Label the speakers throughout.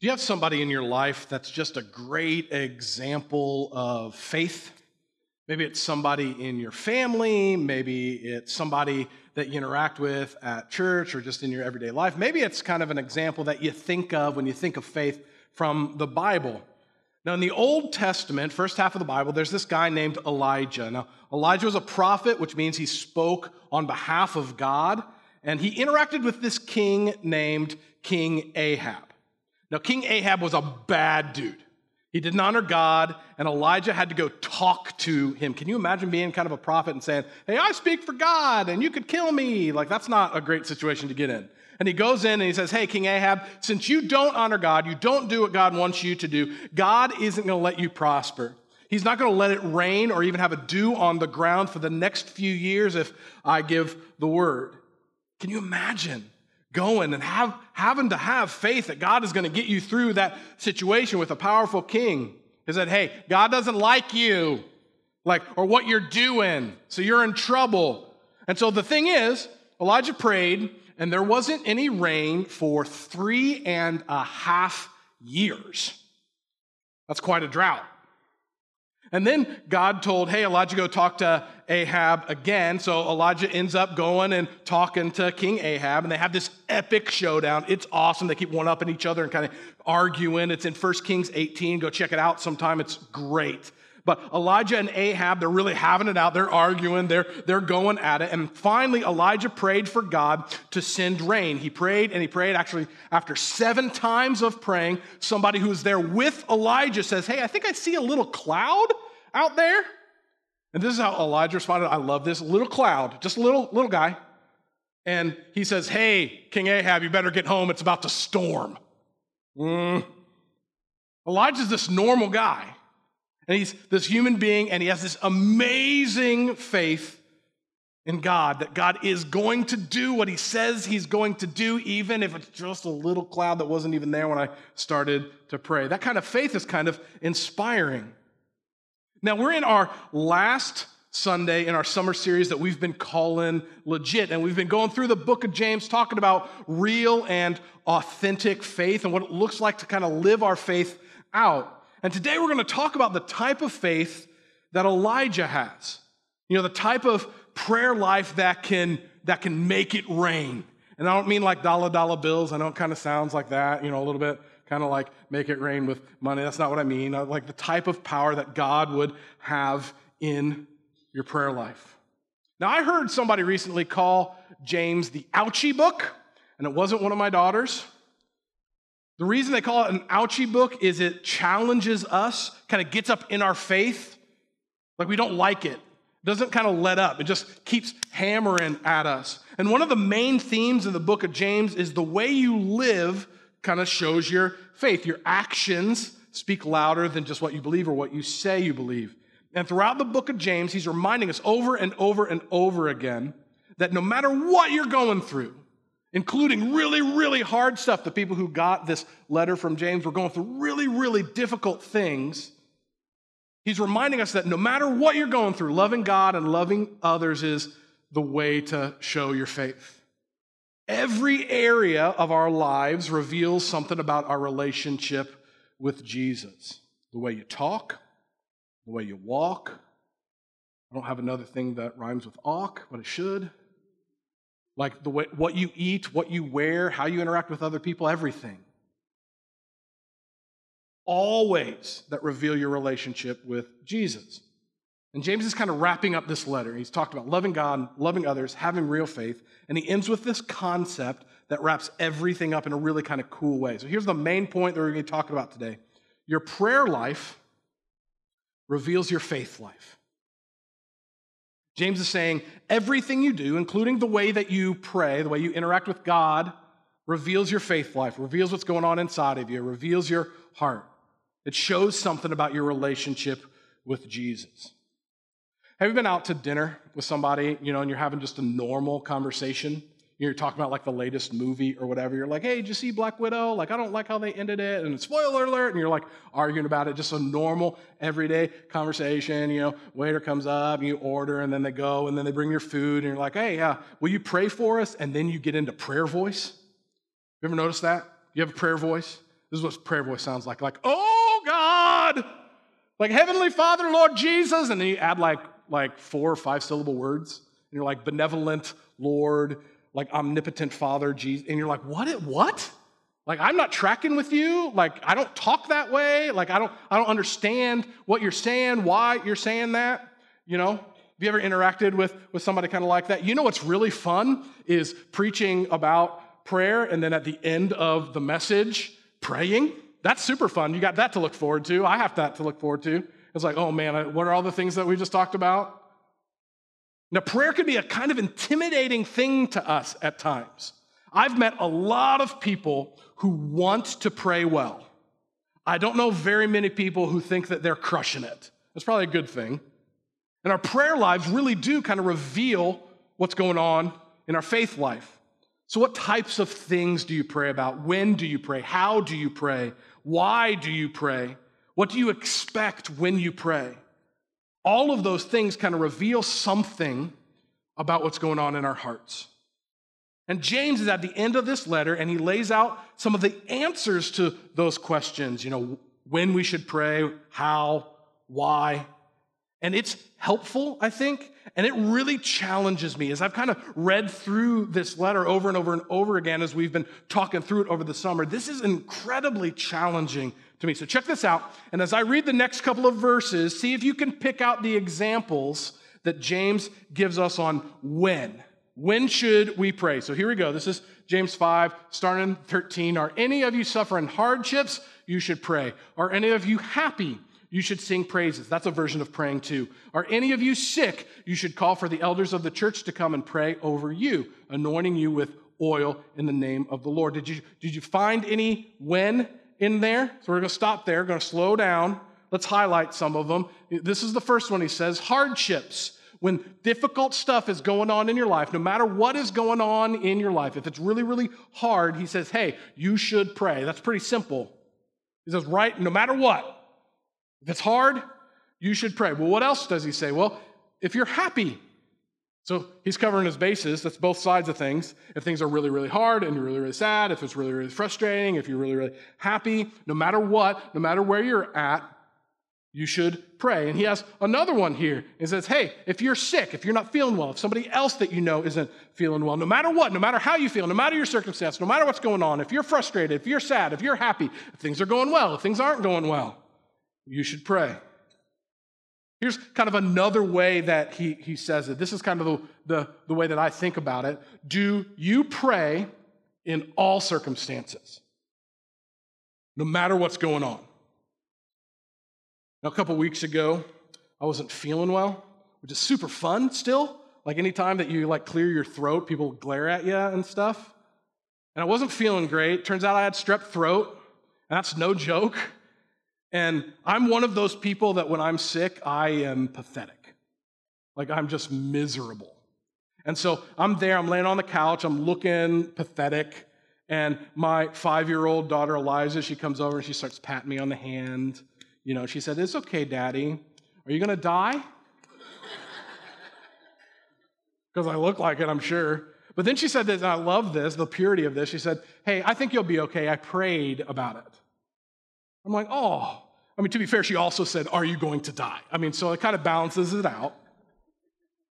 Speaker 1: Do you have somebody in your life that's just a great example of faith? Maybe it's somebody in your family, maybe it's somebody that you interact with at church or just in your everyday life. Maybe it's kind of an example that you think of when you think of faith from the Bible. Now, in the Old Testament, first half of the Bible, there's this guy named Elijah. Now, Elijah was a prophet, which means he spoke on behalf of God, and he interacted with this king named King Ahab. Now, King Ahab was a bad dude. He didn't honor God, and Elijah had to go talk to him. Can you imagine being kind of a prophet and saying, Hey, I speak for God, and you could kill me? Like, that's not a great situation to get in. And he goes in and he says, Hey, King Ahab, since you don't honor God, you don't do what God wants you to do, God isn't going to let you prosper. He's not going to let it rain or even have a dew on the ground for the next few years if I give the word. Can you imagine? Going and have, having to have faith that God is going to get you through that situation with a powerful king. Is that, hey, God doesn't like you, like, or what you're doing, so you're in trouble. And so the thing is, Elijah prayed, and there wasn't any rain for three and a half years. That's quite a drought. And then God told, hey, Elijah, go talk to Ahab again. So Elijah ends up going and talking to King Ahab, and they have this epic showdown. It's awesome. They keep one upping each other and kind of arguing. It's in 1 Kings 18. Go check it out sometime. It's great. But Elijah and Ahab, they're really having it out. They're arguing, they're, they're going at it. And finally, Elijah prayed for God to send rain. He prayed and he prayed. Actually, after seven times of praying, somebody who was there with Elijah says, Hey, I think I see a little cloud out there? And this is how Elijah responded. I love this. Little cloud, just a little, little guy. And he says, Hey, King Ahab, you better get home. It's about to storm. Mm. Elijah's this normal guy. And he's this human being, and he has this amazing faith in God that God is going to do what he says he's going to do, even if it's just a little cloud that wasn't even there when I started to pray. That kind of faith is kind of inspiring. Now, we're in our last Sunday in our summer series that we've been calling Legit. And we've been going through the book of James, talking about real and authentic faith and what it looks like to kind of live our faith out. And today we're going to talk about the type of faith that Elijah has. You know, the type of prayer life that can, that can make it rain. And I don't mean like dollar dollar bills. I know it kind of sounds like that, you know, a little bit kind of like make it rain with money. That's not what I mean. Like the type of power that God would have in your prayer life. Now, I heard somebody recently call James the ouchie book, and it wasn't one of my daughters. The reason they call it an ouchie book is it challenges us, kind of gets up in our faith. Like we don't like it. It doesn't kind of let up. It just keeps hammering at us. And one of the main themes in the book of James is the way you live kind of shows your faith. Your actions speak louder than just what you believe or what you say you believe. And throughout the book of James, he's reminding us over and over and over again that no matter what you're going through, including really, really hard stuff, the people who got this letter from James were going through really, really difficult things. He's reminding us that no matter what you're going through, loving God and loving others is the way to show your faith. Every area of our lives reveals something about our relationship with Jesus. The way you talk, the way you walk. I don't have another thing that rhymes with awk, but it should. Like the way what you eat, what you wear, how you interact with other people, everything. All ways that reveal your relationship with Jesus. And James is kind of wrapping up this letter. He's talked about loving God, loving others, having real faith, and he ends with this concept that wraps everything up in a really kind of cool way. So here's the main point that we're going to talk about today. Your prayer life reveals your faith life. James is saying everything you do, including the way that you pray, the way you interact with God, reveals your faith life, reveals what's going on inside of you, reveals your heart. It shows something about your relationship with Jesus. Have you been out to dinner with somebody, you know, and you're having just a normal conversation? You're talking about like the latest movie or whatever. You're like, hey, did you see Black Widow? Like, I don't like how they ended it. And spoiler alert. And you're like arguing about it. Just a normal, everyday conversation. You know, waiter comes up, you order, and then they go, and then they bring your food. And you're like, hey, uh, will you pray for us? And then you get into prayer voice. You ever notice that? You have a prayer voice? This is what prayer voice sounds like. Like, oh God, like Heavenly Father, Lord Jesus. And then you add like, like four or five syllable words. And you're like, benevolent Lord, like omnipotent Father, Jesus. And you're like, what? What? Like, I'm not tracking with you. Like, I don't talk that way. Like, I don't, I don't understand what you're saying, why you're saying that. You know, have you ever interacted with, with somebody kind of like that? You know what's really fun is preaching about prayer and then at the end of the message, praying. That's super fun. You got that to look forward to. I have that to look forward to. It's like, oh man, what are all the things that we just talked about? Now, prayer can be a kind of intimidating thing to us at times. I've met a lot of people who want to pray well. I don't know very many people who think that they're crushing it. That's probably a good thing. And our prayer lives really do kind of reveal what's going on in our faith life. So, what types of things do you pray about? When do you pray? How do you pray? Why do you pray? What do you expect when you pray? All of those things kind of reveal something about what's going on in our hearts. And James is at the end of this letter and he lays out some of the answers to those questions, you know, when we should pray, how, why. And it's helpful, I think, and it really challenges me as I've kind of read through this letter over and over and over again as we've been talking through it over the summer. This is incredibly challenging to me. So check this out. And as I read the next couple of verses, see if you can pick out the examples that James gives us on when. When should we pray? So here we go. This is James 5, starting 13. Are any of you suffering hardships? You should pray. Are any of you happy? You should sing praises. That's a version of praying too. Are any of you sick? You should call for the elders of the church to come and pray over you, anointing you with oil in the name of the Lord. Did you, did you find any when in there? So we're going to stop there, going to slow down. Let's highlight some of them. This is the first one he says hardships when difficult stuff is going on in your life, no matter what is going on in your life, if it's really, really hard, he says, hey, you should pray. That's pretty simple. He says, right, no matter what, if it's hard, you should pray. Well, what else does he say? Well, if you're happy, so he's covering his bases. That's both sides of things. If things are really, really hard and you're really, really sad, if it's really, really frustrating, if you're really, really happy, no matter what, no matter where you're at, you should pray. And he has another one here. He says, Hey, if you're sick, if you're not feeling well, if somebody else that you know isn't feeling well, no matter what, no matter how you feel, no matter your circumstance, no matter what's going on, if you're frustrated, if you're sad, if you're happy, if things are going well, if things aren't going well, you should pray. Here's kind of another way that he, he says it. This is kind of the, the, the way that I think about it. Do you pray in all circumstances, no matter what's going on? Now, a couple weeks ago, I wasn't feeling well, which is super fun still. Like anytime that you like clear your throat, people glare at you and stuff. And I wasn't feeling great. Turns out I had strep throat, and that's no joke. And I'm one of those people that when I'm sick, I am pathetic. Like I'm just miserable. And so I'm there, I'm laying on the couch, I'm looking pathetic. And my five year old daughter, Eliza, she comes over and she starts patting me on the hand. You know, she said, It's okay, Daddy. Are you to die? Because I look like it, I'm sure. But then she said this, and I love this, the purity of this. She said, Hey, I think you'll be okay. I prayed about it. I'm like, Oh. I mean, to be fair, she also said, Are you going to die? I mean, so it kind of balances it out.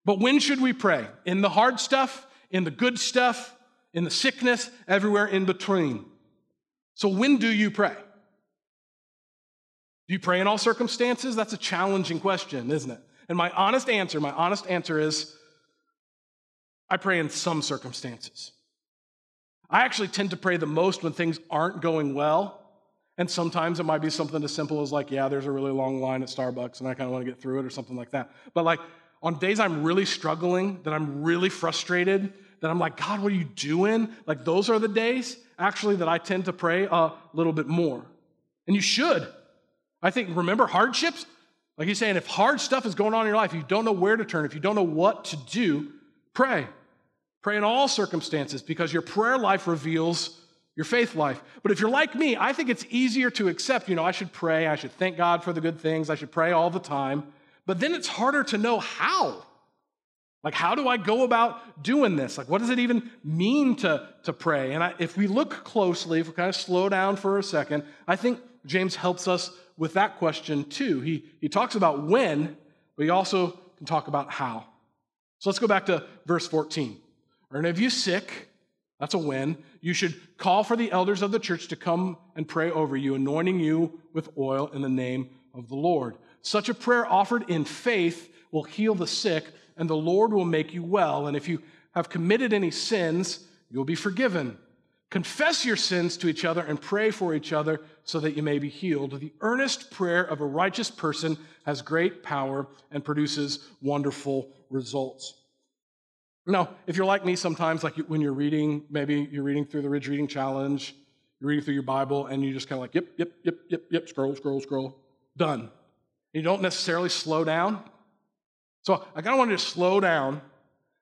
Speaker 1: But when should we pray? In the hard stuff, in the good stuff, in the sickness, everywhere in between. So when do you pray? Do you pray in all circumstances? That's a challenging question, isn't it? And my honest answer, my honest answer is I pray in some circumstances. I actually tend to pray the most when things aren't going well. And sometimes it might be something as simple as, like, yeah, there's a really long line at Starbucks and I kind of want to get through it or something like that. But, like, on days I'm really struggling, that I'm really frustrated, that I'm like, God, what are you doing? Like, those are the days actually that I tend to pray a little bit more. And you should. I think, remember hardships? Like he's saying, if hard stuff is going on in your life, if you don't know where to turn, if you don't know what to do, pray. Pray in all circumstances because your prayer life reveals your faith life. But if you're like me, I think it's easier to accept, you know, I should pray, I should thank God for the good things, I should pray all the time. But then it's harder to know how. Like, how do I go about doing this? Like, what does it even mean to, to pray? And I, if we look closely, if we kind of slow down for a second, I think James helps us with that question too. He, he talks about when, but he also can talk about how. So let's go back to verse 14. Are any of you sick? That's a when. You should call for the elders of the church to come and pray over you, anointing you with oil in the name of the Lord. Such a prayer offered in faith will heal the sick and the Lord will make you well. And if you have committed any sins, you'll be forgiven. Confess your sins to each other and pray for each other so that you may be healed. The earnest prayer of a righteous person has great power and produces wonderful results. Now, if you're like me sometimes, like when you're reading, maybe you're reading through the Ridge Reading Challenge, you're reading through your Bible, and you just kind of like, yep, yep, yep, yep, yep, scroll, scroll, scroll, done. You don't necessarily slow down. So I kind of wanted to slow down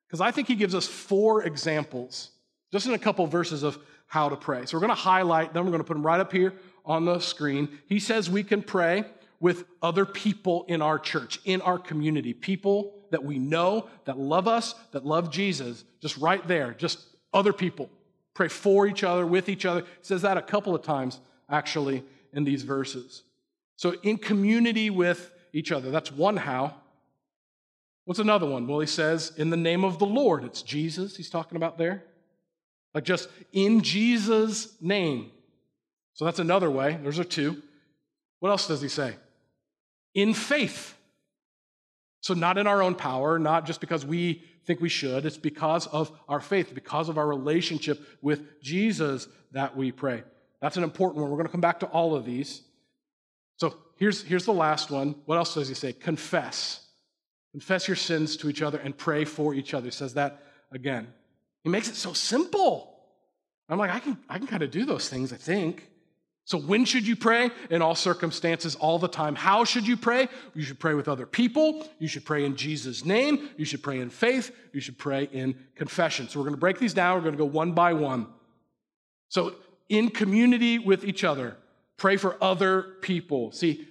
Speaker 1: because I think he gives us four examples, just in a couple of verses of how to pray. So we're going to highlight them. We're going to put them right up here on the screen. He says we can pray with other people in our church, in our community, people that we know, that love us, that love Jesus, just right there, just other people. Pray for each other, with each other. He says that a couple of times, actually, in these verses. So, in community with each other, that's one how. What's another one? Well, he says, in the name of the Lord. It's Jesus he's talking about there. Like just in Jesus' name. So that's another way. Those are two. What else does he say? In faith. So, not in our own power, not just because we think we should, it's because of our faith, because of our relationship with Jesus that we pray. That's an important one. We're going to come back to all of these. So, here's, here's the last one. What else does he say? Confess. Confess your sins to each other and pray for each other. He says that again. He makes it so simple. I'm like, I can, I can kind of do those things, I think. So, when should you pray? In all circumstances, all the time. How should you pray? You should pray with other people. You should pray in Jesus' name. You should pray in faith. You should pray in confession. So, we're going to break these down. We're going to go one by one. So, in community with each other, pray for other people. See, have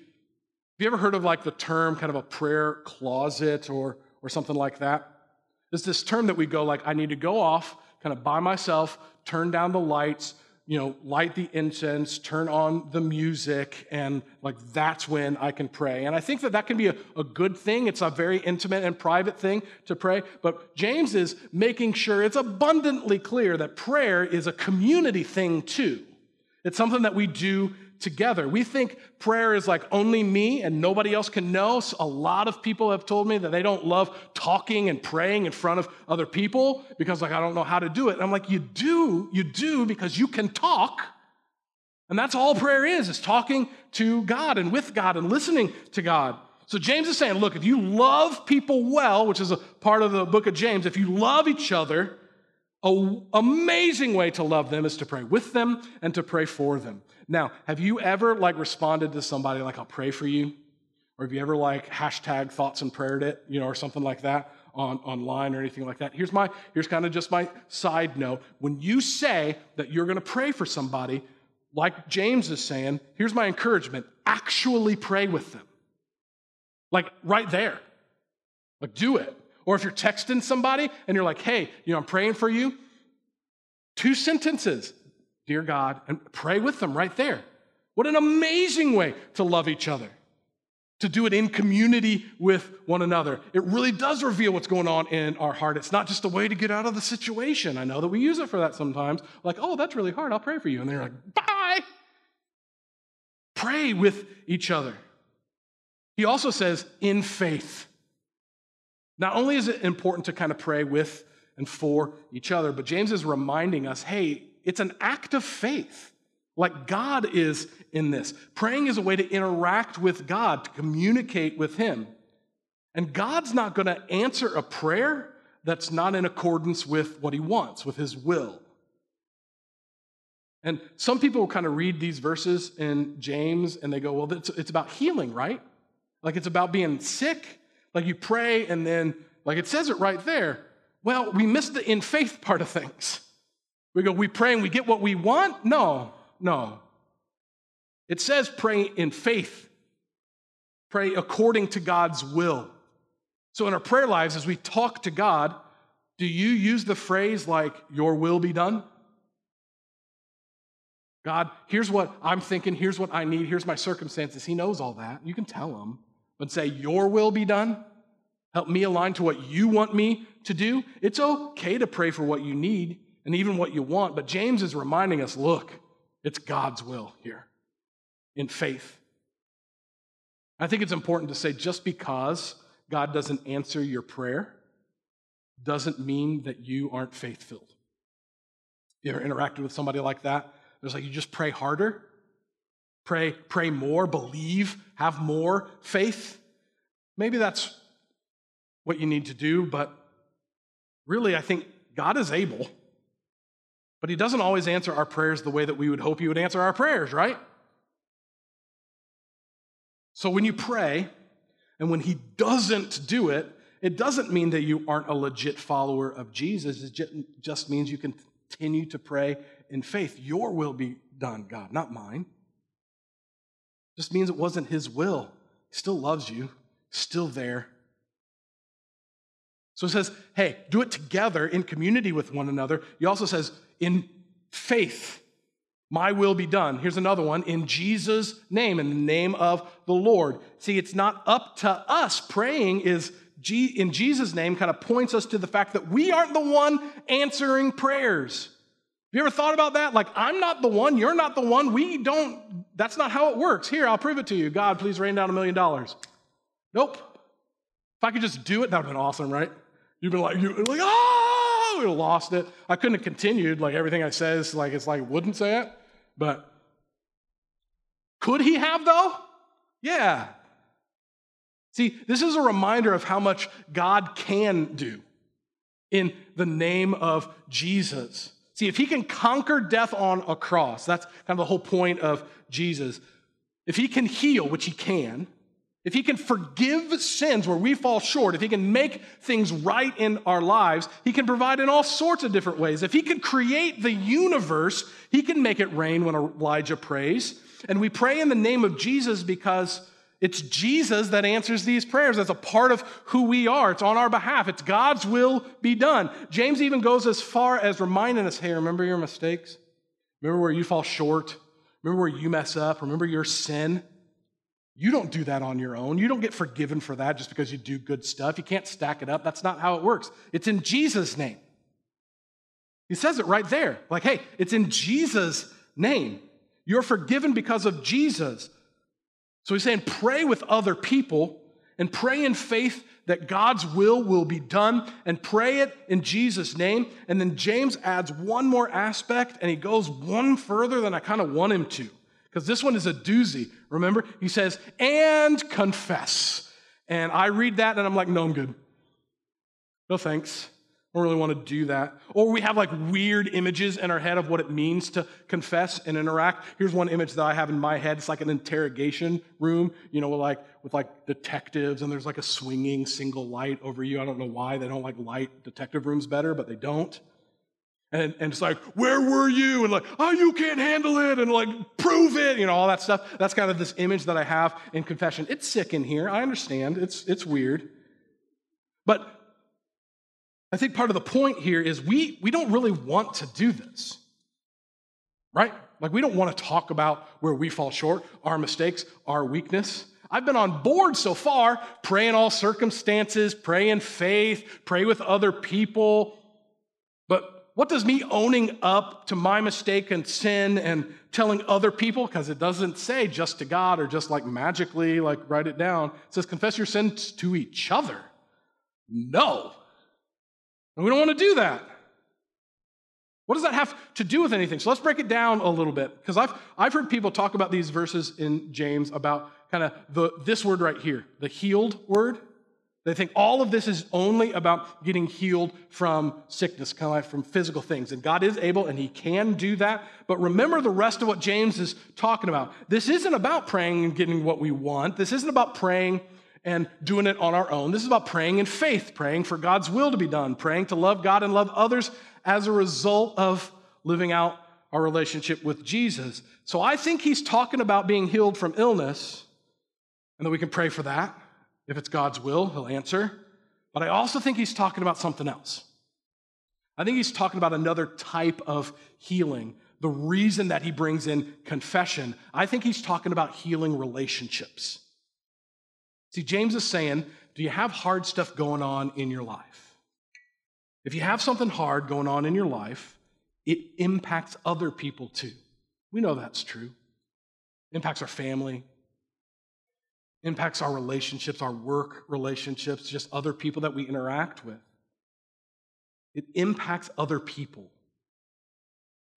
Speaker 1: you ever heard of like the term kind of a prayer closet or, or something like that? This term that we go like, I need to go off kind of by myself, turn down the lights, you know, light the incense, turn on the music, and like that's when I can pray. And I think that that can be a, a good thing. It's a very intimate and private thing to pray. But James is making sure it's abundantly clear that prayer is a community thing too. It's something that we do together. We think prayer is like only me and nobody else can know. So a lot of people have told me that they don't love talking and praying in front of other people because like I don't know how to do it. And I'm like, you do, you do because you can talk. And that's all prayer is, is talking to God and with God and listening to God. So James is saying, look, if you love people well, which is a part of the book of James, if you love each other, an amazing way to love them is to pray with them and to pray for them. Now, have you ever like responded to somebody like, I'll pray for you? Or have you ever like hashtag thoughts and prayed it, you know, or something like that on, online or anything like that? Here's my, here's kind of just my side note. When you say that you're going to pray for somebody, like James is saying, here's my encouragement actually pray with them. Like right there. Like do it. Or if you're texting somebody and you're like, hey, you know, I'm praying for you, two sentences dear God, and pray with them right there. What an amazing way to love each other, to do it in community with one another. It really does reveal what's going on in our heart. It's not just a way to get out of the situation. I know that we use it for that sometimes. Like, oh, that's really hard. I'll pray for you. And they're like, bye. Pray with each other. He also says, in faith. Not only is it important to kind of pray with and for each other, but James is reminding us hey, it's an act of faith. Like God is in this. Praying is a way to interact with God, to communicate with Him. And God's not going to answer a prayer that's not in accordance with what He wants, with His will. And some people kind of read these verses in James and they go, well, it's, it's about healing, right? Like it's about being sick. Like you pray and then, like it says it right there. Well, we missed the in faith part of things. We go, we pray and we get what we want? No, no. It says pray in faith, pray according to God's will. So, in our prayer lives, as we talk to God, do you use the phrase like, Your will be done? God, here's what I'm thinking, here's what I need, here's my circumstances. He knows all that. You can tell him, but say, Your will be done. Help me align to what you want me to do. It's okay to pray for what you need and even what you want, but James is reminding us look, it's God's will here in faith. I think it's important to say just because God doesn't answer your prayer doesn't mean that you aren't faith filled. You ever interacted with somebody like that? There's like you just pray harder, pray, pray more, believe, have more faith. Maybe that's what you need to do, but really, I think God is able, but He doesn't always answer our prayers the way that we would hope He would answer our prayers, right? So when you pray, and when He doesn't do it, it doesn't mean that you aren't a legit follower of Jesus. It just means you continue to pray in faith. Your will be done, God, not mine. Just means it wasn't His will. He still loves you, still there. So it says, hey, do it together in community with one another. He also says, in faith, my will be done. Here's another one in Jesus' name, in the name of the Lord. See, it's not up to us. Praying is in Jesus' name kind of points us to the fact that we aren't the one answering prayers. You ever thought about that? Like, I'm not the one, you're not the one. We don't, that's not how it works. Here, I'll prove it to you. God, please rain down a million dollars. Nope. If I could just do it, that would have been awesome, right? You've been like, you're like, oh, you lost it. I couldn't have continued. Like everything I says, like it's like wouldn't say it. But could he have though? Yeah. See, this is a reminder of how much God can do in the name of Jesus. See, if he can conquer death on a cross, that's kind of the whole point of Jesus. If he can heal, which he can, if he can forgive sins where we fall short, if he can make things right in our lives, he can provide in all sorts of different ways. If he can create the universe, he can make it rain when Elijah prays. And we pray in the name of Jesus because it's Jesus that answers these prayers. That's a part of who we are. It's on our behalf. It's God's will be done. James even goes as far as reminding us hey, remember your mistakes? Remember where you fall short? Remember where you mess up? Remember your sin? You don't do that on your own. You don't get forgiven for that just because you do good stuff. You can't stack it up. That's not how it works. It's in Jesus' name. He says it right there. Like, hey, it's in Jesus' name. You're forgiven because of Jesus. So he's saying, pray with other people and pray in faith that God's will will be done and pray it in Jesus' name. And then James adds one more aspect and he goes one further than I kind of want him to because this one is a doozy. Remember? He says, and confess. And I read that and I'm like, no, I'm good. No thanks. Don't really want to do that. Or we have like weird images in our head of what it means to confess and interact. Here's one image that I have in my head. It's like an interrogation room, you know, like with like detectives, and there's like a swinging single light over you. I don't know why they don't like light detective rooms better, but they don't. And, and it's like, where were you? And like, oh, you can't handle it. And like, prove it. You know, all that stuff. That's kind of this image that I have in confession. It's sick in here. I understand. It's, it's weird. But I think part of the point here is we, we don't really want to do this, right? Like, we don't want to talk about where we fall short, our mistakes, our weakness. I've been on board so far, pray in all circumstances, pray in faith, pray with other people. But what does me owning up to my mistake and sin and telling other people, because it doesn't say just to God or just like magically, like write it down. It says confess your sins to each other. No. And we don't want to do that. What does that have to do with anything? So let's break it down a little bit. Because I've, I've heard people talk about these verses in James about kind of the this word right here, the healed word. They think all of this is only about getting healed from sickness, kind of like from physical things. And God is able and He can do that. But remember the rest of what James is talking about. This isn't about praying and getting what we want. This isn't about praying and doing it on our own. This is about praying in faith, praying for God's will to be done, praying to love God and love others as a result of living out our relationship with Jesus. So I think he's talking about being healed from illness, and that we can pray for that. If it's God's will, He'll answer. But I also think he's talking about something else. I think he's talking about another type of healing. The reason that he brings in confession, I think he's talking about healing relationships. See, James is saying, Do you have hard stuff going on in your life? If you have something hard going on in your life, it impacts other people too. We know that's true. It impacts our family, impacts our relationships, our work relationships, just other people that we interact with. It impacts other people.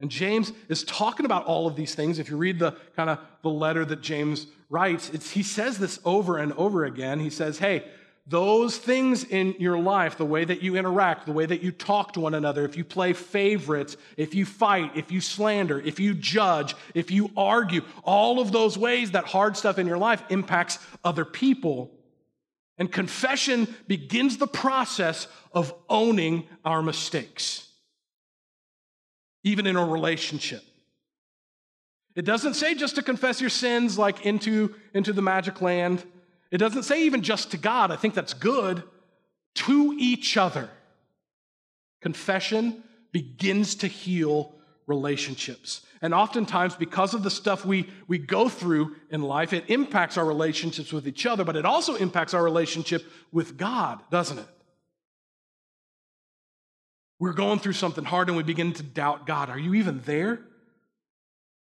Speaker 1: And James is talking about all of these things. If you read the kind of the letter that James writes, he says this over and over again. He says, Hey, those things in your life, the way that you interact, the way that you talk to one another, if you play favorites, if you fight, if you slander, if you judge, if you argue, all of those ways that hard stuff in your life impacts other people. And confession begins the process of owning our mistakes, even in a relationship. It doesn't say just to confess your sins like into, into the magic land. It doesn't say even just to God, I think that's good, to each other. Confession begins to heal relationships. And oftentimes, because of the stuff we, we go through in life, it impacts our relationships with each other, but it also impacts our relationship with God, doesn't it? We're going through something hard and we begin to doubt God. Are you even there?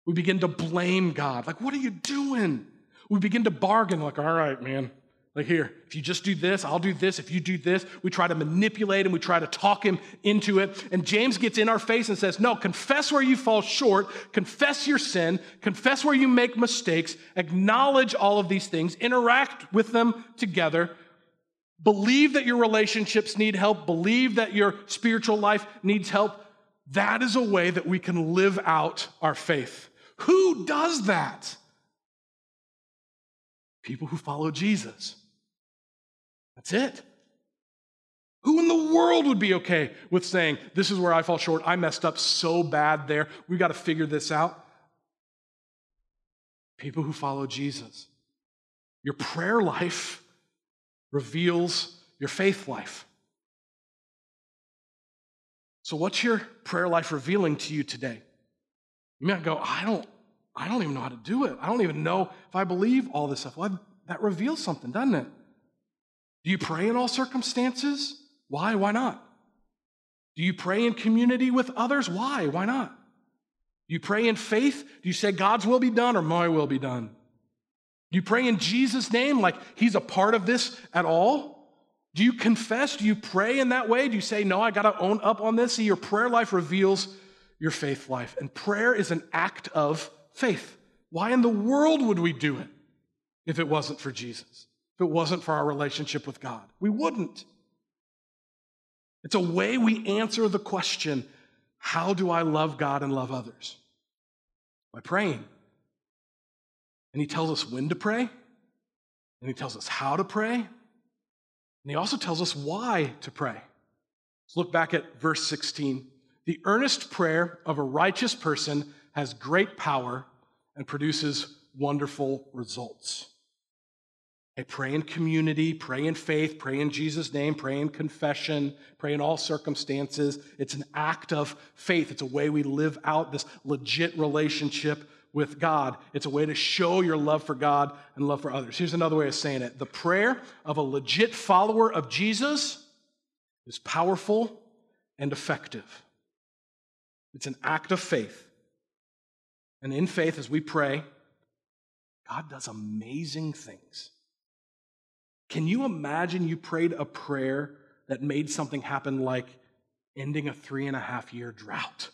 Speaker 1: We begin to blame God. Like, what are you doing? We begin to bargain, like, all right, man, like here, if you just do this, I'll do this. If you do this, we try to manipulate him, we try to talk him into it. And James gets in our face and says, No, confess where you fall short, confess your sin, confess where you make mistakes, acknowledge all of these things, interact with them together. Believe that your relationships need help, believe that your spiritual life needs help. That is a way that we can live out our faith. Who does that? People who follow Jesus. That's it. Who in the world would be okay with saying, This is where I fall short? I messed up so bad there. We've got to figure this out. People who follow Jesus. Your prayer life reveals your faith life. So, what's your prayer life revealing to you today? You might go, I don't, I don't even know how to do it. I don't even know if I believe all this stuff. Well, that reveals something, doesn't it? Do you pray in all circumstances? Why? Why not? Do you pray in community with others? Why? Why not? Do you pray in faith? Do you say God's will be done or my will be done? You pray in Jesus' name like he's a part of this at all? Do you confess? Do you pray in that way? Do you say, no, I got to own up on this? See, your prayer life reveals your faith life. And prayer is an act of faith. Why in the world would we do it if it wasn't for Jesus? If it wasn't for our relationship with God? We wouldn't. It's a way we answer the question how do I love God and love others? By praying. And He tells us when to pray, and He tells us how to pray, and He also tells us why to pray. Let's look back at verse 16. The earnest prayer of a righteous person has great power and produces wonderful results. I pray in community, pray in faith, pray in Jesus' name, pray in confession, pray in all circumstances. It's an act of faith. It's a way we live out this legit relationship with God. It's a way to show your love for God and love for others. Here's another way of saying it the prayer of a legit follower of Jesus is powerful and effective. It's an act of faith. And in faith, as we pray, God does amazing things. Can you imagine you prayed a prayer that made something happen like ending a three and a half year drought?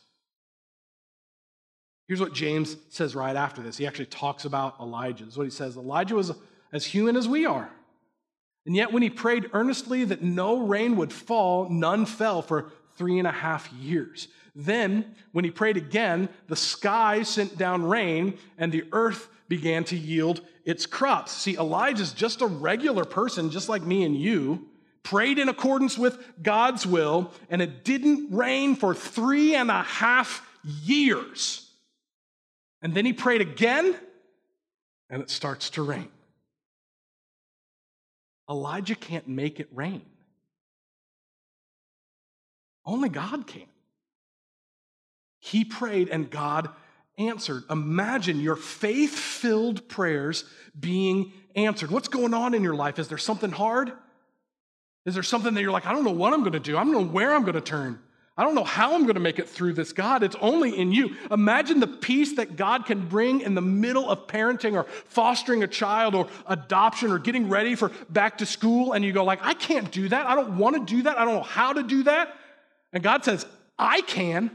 Speaker 1: Here's what James says right after this. He actually talks about Elijah. This is what he says Elijah was as human as we are. And yet, when he prayed earnestly that no rain would fall, none fell for three and a half years. Then, when he prayed again, the sky sent down rain and the earth began to yield its crops. See, Elijah's just a regular person, just like me and you, prayed in accordance with God's will, and it didn't rain for three and a half years. And then he prayed again, and it starts to rain. Elijah can't make it rain. Only God can. He prayed and God answered. Imagine your faith filled prayers being answered. What's going on in your life? Is there something hard? Is there something that you're like, I don't know what I'm going to do? I don't know where I'm going to turn. I don't know how I'm going to make it through this. God, it's only in you. Imagine the peace that God can bring in the middle of parenting or fostering a child or adoption or getting ready for back to school and you go like, I can't do that. I don't want to do that. I don't know how to do that. And God says, I can.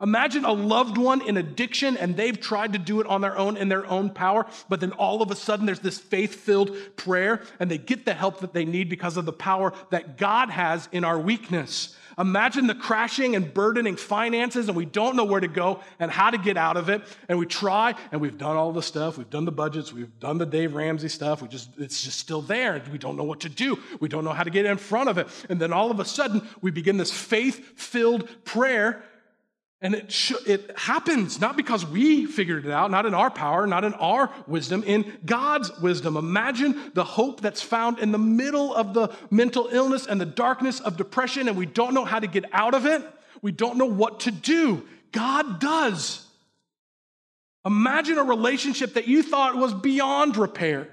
Speaker 1: Imagine a loved one in addiction and they've tried to do it on their own in their own power, but then all of a sudden there's this faith filled prayer and they get the help that they need because of the power that God has in our weakness. Imagine the crashing and burdening finances and we don't know where to go and how to get out of it. And we try and we've done all the stuff. We've done the budgets. We've done the Dave Ramsey stuff. We just, it's just still there. We don't know what to do. We don't know how to get in front of it. And then all of a sudden we begin this faith filled prayer and it, sh- it happens not because we figured it out, not in our power, not in our wisdom, in God's wisdom. Imagine the hope that's found in the middle of the mental illness and the darkness of depression, and we don't know how to get out of it. We don't know what to do. God does. Imagine a relationship that you thought was beyond repair.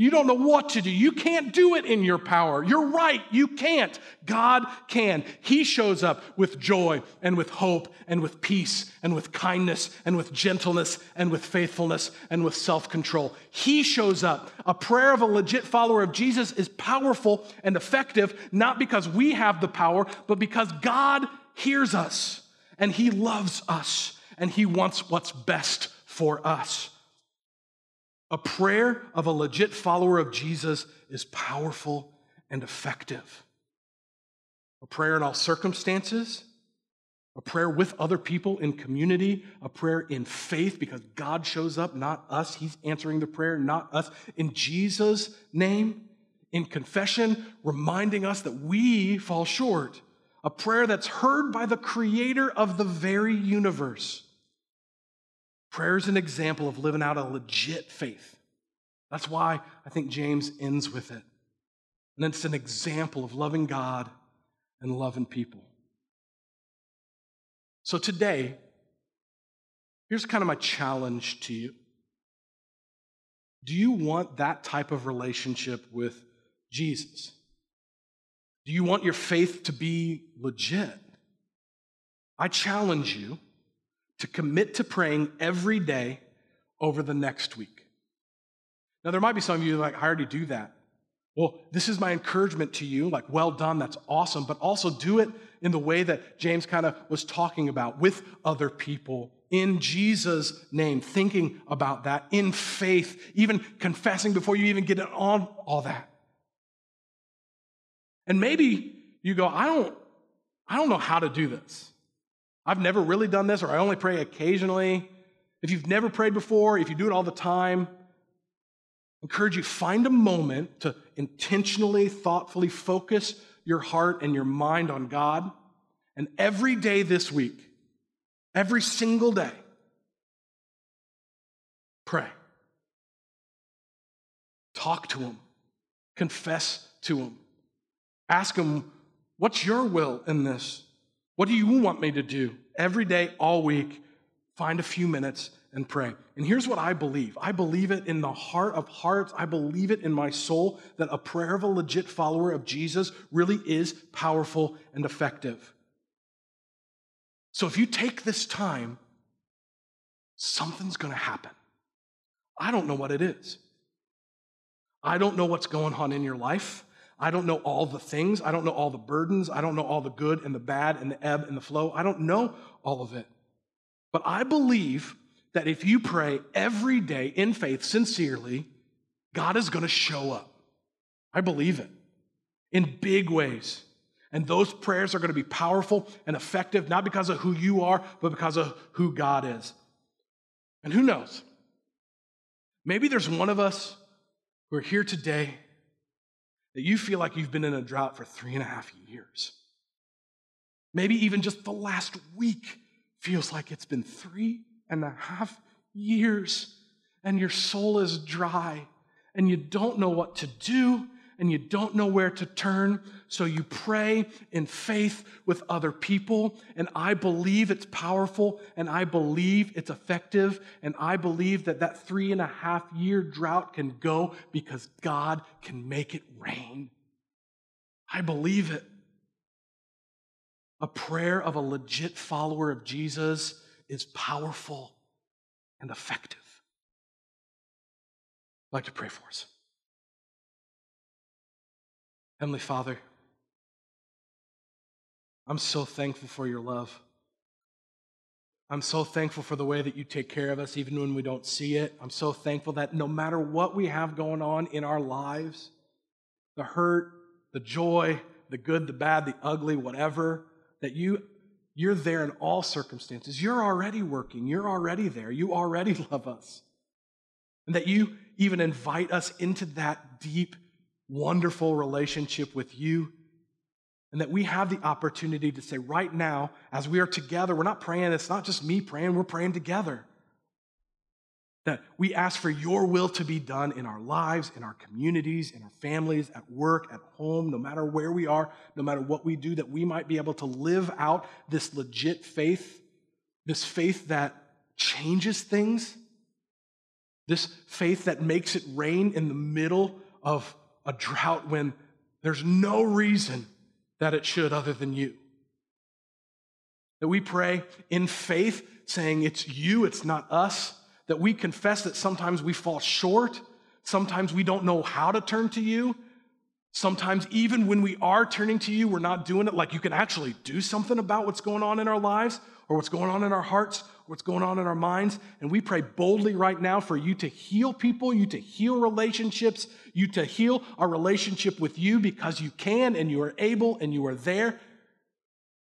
Speaker 1: You don't know what to do. You can't do it in your power. You're right. You can't. God can. He shows up with joy and with hope and with peace and with kindness and with gentleness and with faithfulness and with self control. He shows up. A prayer of a legit follower of Jesus is powerful and effective, not because we have the power, but because God hears us and He loves us and He wants what's best for us. A prayer of a legit follower of Jesus is powerful and effective. A prayer in all circumstances, a prayer with other people in community, a prayer in faith because God shows up, not us. He's answering the prayer, not us. In Jesus' name, in confession, reminding us that we fall short. A prayer that's heard by the creator of the very universe. Prayer is an example of living out a legit faith. That's why I think James ends with it. And it's an example of loving God and loving people. So today, here's kind of my challenge to you. Do you want that type of relationship with Jesus? Do you want your faith to be legit? I challenge you to commit to praying every day over the next week. Now, there might be some of you like, I already do that. Well, this is my encouragement to you like, well done, that's awesome, but also do it in the way that James kind of was talking about with other people in Jesus' name, thinking about that in faith, even confessing before you even get on all that. And maybe you go, I don't, I don't know how to do this. I've never really done this, or I only pray occasionally. If you've never prayed before, if you do it all the time, I encourage you find a moment to intentionally, thoughtfully focus your heart and your mind on God. And every day this week, every single day, pray. Talk to Him. Confess to Him. Ask Him, What's your will in this? What do you want me to do? Every day, all week, find a few minutes and pray. And here's what I believe I believe it in the heart of hearts. I believe it in my soul that a prayer of a legit follower of Jesus really is powerful and effective. So if you take this time, something's going to happen. I don't know what it is. I don't know what's going on in your life. I don't know all the things. I don't know all the burdens. I don't know all the good and the bad and the ebb and the flow. I don't know all of it. But I believe that if you pray every day in faith, sincerely, God is going to show up. I believe it in big ways. And those prayers are going to be powerful and effective, not because of who you are, but because of who God is. And who knows? Maybe there's one of us who are here today that you feel like you've been in a drought for three and a half years. Maybe even just the last week feels like it's been three and a half years, and your soul is dry, and you don't know what to do, and you don't know where to turn. So you pray in faith with other people. And I believe it's powerful and I believe it's effective. And I believe that that three and a half year drought can go because God can make it rain. I believe it. A prayer of a legit follower of Jesus is powerful and effective. I'd like to pray for us. Heavenly Father, I'm so thankful for your love. I'm so thankful for the way that you take care of us even when we don't see it. I'm so thankful that no matter what we have going on in our lives, the hurt, the joy, the good, the bad, the ugly, whatever, that you you're there in all circumstances. You're already working. You're already there. You already love us. And that you even invite us into that deep wonderful relationship with you. And that we have the opportunity to say, right now, as we are together, we're not praying, it's not just me praying, we're praying together. That we ask for your will to be done in our lives, in our communities, in our families, at work, at home, no matter where we are, no matter what we do, that we might be able to live out this legit faith, this faith that changes things, this faith that makes it rain in the middle of a drought when there's no reason that it should other than you. That we pray in faith, saying it's you, it's not us. That we confess that sometimes we fall short. Sometimes we don't know how to turn to you. Sometimes, even when we are turning to you, we're not doing it like you can actually do something about what's going on in our lives or what's going on in our hearts what's going on in our minds. And we pray boldly right now for you to heal people, you to heal relationships, you to heal our relationship with you because you can and you are able and you are there.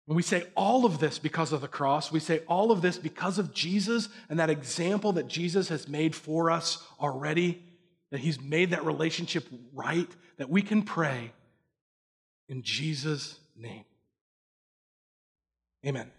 Speaker 1: And we say all of this because of the cross. We say all of this because of Jesus and that example that Jesus has made for us already, that he's made that relationship right, that we can pray in Jesus' name. Amen.